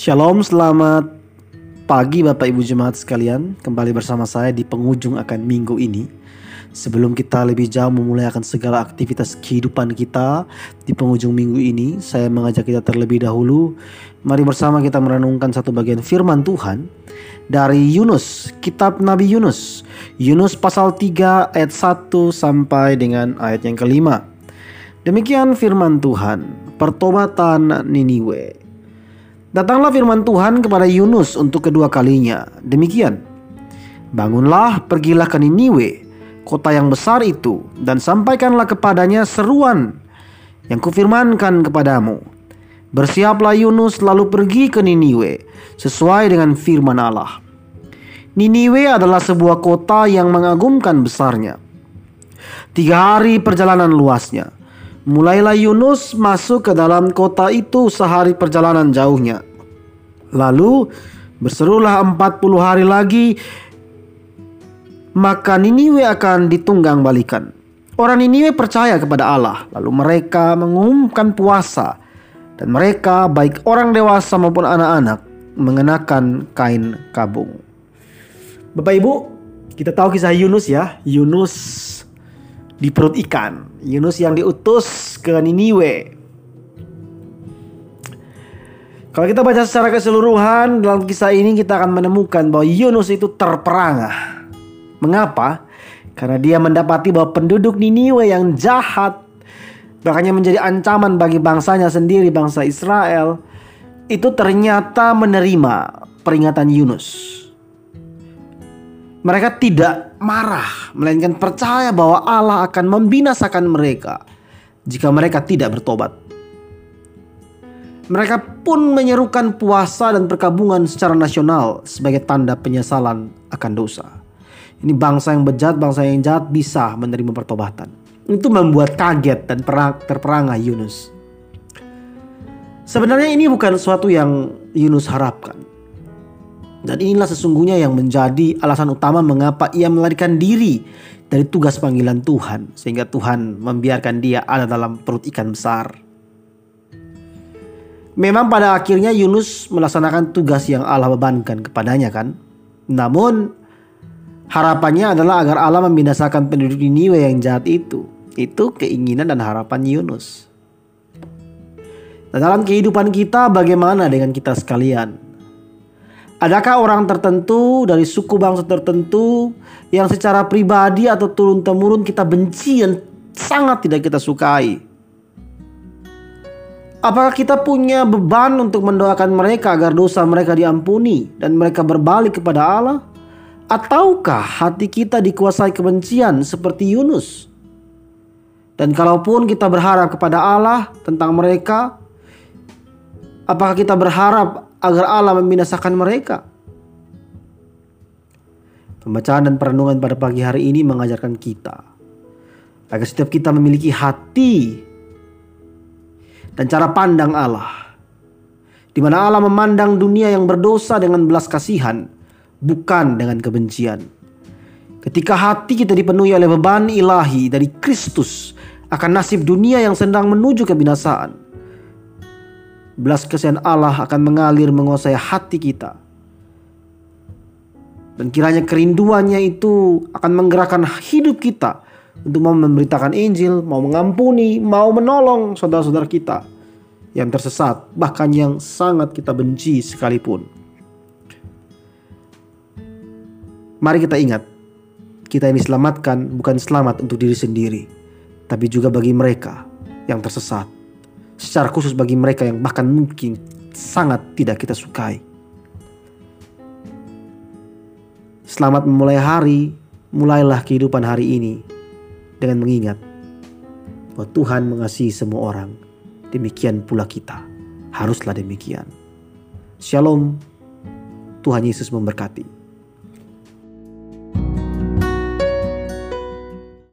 Shalom, selamat pagi Bapak Ibu Jemaat sekalian. Kembali bersama saya di penghujung akan minggu ini. Sebelum kita lebih jauh memulai akan segala aktivitas kehidupan kita di penghujung minggu ini, saya mengajak kita terlebih dahulu. Mari bersama kita merenungkan satu bagian firman Tuhan dari Yunus, kitab Nabi Yunus. Yunus pasal 3 ayat 1 sampai dengan ayat yang kelima. Demikian firman Tuhan, pertobatan Niniwe. Datanglah firman Tuhan kepada Yunus untuk kedua kalinya. Demikian. Bangunlah, pergilah ke Niniwe, kota yang besar itu, dan sampaikanlah kepadanya seruan yang kufirmankan kepadamu. Bersiaplah Yunus lalu pergi ke Niniwe, sesuai dengan firman Allah. Niniwe adalah sebuah kota yang mengagumkan besarnya. Tiga hari perjalanan luasnya. Mulailah Yunus masuk ke dalam kota itu sehari perjalanan jauhnya. Lalu berserulah 40 hari lagi maka Niniwe akan ditunggang balikan. Orang Niniwe percaya kepada Allah, lalu mereka mengumumkan puasa dan mereka baik orang dewasa maupun anak-anak mengenakan kain kabung. Bapak Ibu, kita tahu kisah Yunus ya. Yunus di perut ikan. Yunus yang diutus ke Niniwe. Kalau kita baca secara keseluruhan dalam kisah ini kita akan menemukan bahwa Yunus itu terperangah. Mengapa? Karena dia mendapati bahwa penduduk Niniwe yang jahat bahkan menjadi ancaman bagi bangsanya sendiri bangsa Israel itu ternyata menerima peringatan Yunus. Mereka tidak marah, melainkan percaya bahwa Allah akan membinasakan mereka jika mereka tidak bertobat. Mereka pun menyerukan puasa dan perkabungan secara nasional sebagai tanda penyesalan akan dosa. Ini bangsa yang bejat, bangsa yang jahat bisa menerima pertobatan. Itu membuat kaget dan terperangah Yunus. Sebenarnya ini bukan sesuatu yang Yunus harapkan. Dan inilah sesungguhnya yang menjadi alasan utama mengapa ia melarikan diri dari tugas panggilan Tuhan. Sehingga Tuhan membiarkan dia ada dalam perut ikan besar. Memang pada akhirnya Yunus melaksanakan tugas yang Allah bebankan kepadanya kan. Namun harapannya adalah agar Allah membinasakan penduduk Niniwe yang jahat itu. Itu keinginan dan harapan Yunus. Nah, dalam kehidupan kita bagaimana dengan kita sekalian? Adakah orang tertentu dari suku bangsa tertentu yang secara pribadi atau turun-temurun kita benci dan sangat tidak kita sukai? Apakah kita punya beban untuk mendoakan mereka agar dosa mereka diampuni dan mereka berbalik kepada Allah? Ataukah hati kita dikuasai kebencian seperti Yunus? Dan kalaupun kita berharap kepada Allah tentang mereka, apakah kita berharap agar Allah membinasakan mereka. Pembacaan dan perenungan pada pagi hari ini mengajarkan kita agar setiap kita memiliki hati dan cara pandang Allah. Di mana Allah memandang dunia yang berdosa dengan belas kasihan, bukan dengan kebencian. Ketika hati kita dipenuhi oleh beban ilahi dari Kristus akan nasib dunia yang sedang menuju kebinasaan, belas kasihan Allah akan mengalir menguasai hati kita. Dan kiranya kerinduannya itu akan menggerakkan hidup kita untuk mau memberitakan Injil, mau mengampuni, mau menolong saudara-saudara kita yang tersesat, bahkan yang sangat kita benci sekalipun. Mari kita ingat, kita ini selamatkan bukan selamat untuk diri sendiri, tapi juga bagi mereka yang tersesat secara khusus bagi mereka yang bahkan mungkin sangat tidak kita sukai. Selamat memulai hari, mulailah kehidupan hari ini dengan mengingat bahwa Tuhan mengasihi semua orang. Demikian pula kita, haruslah demikian. Shalom, Tuhan Yesus memberkati.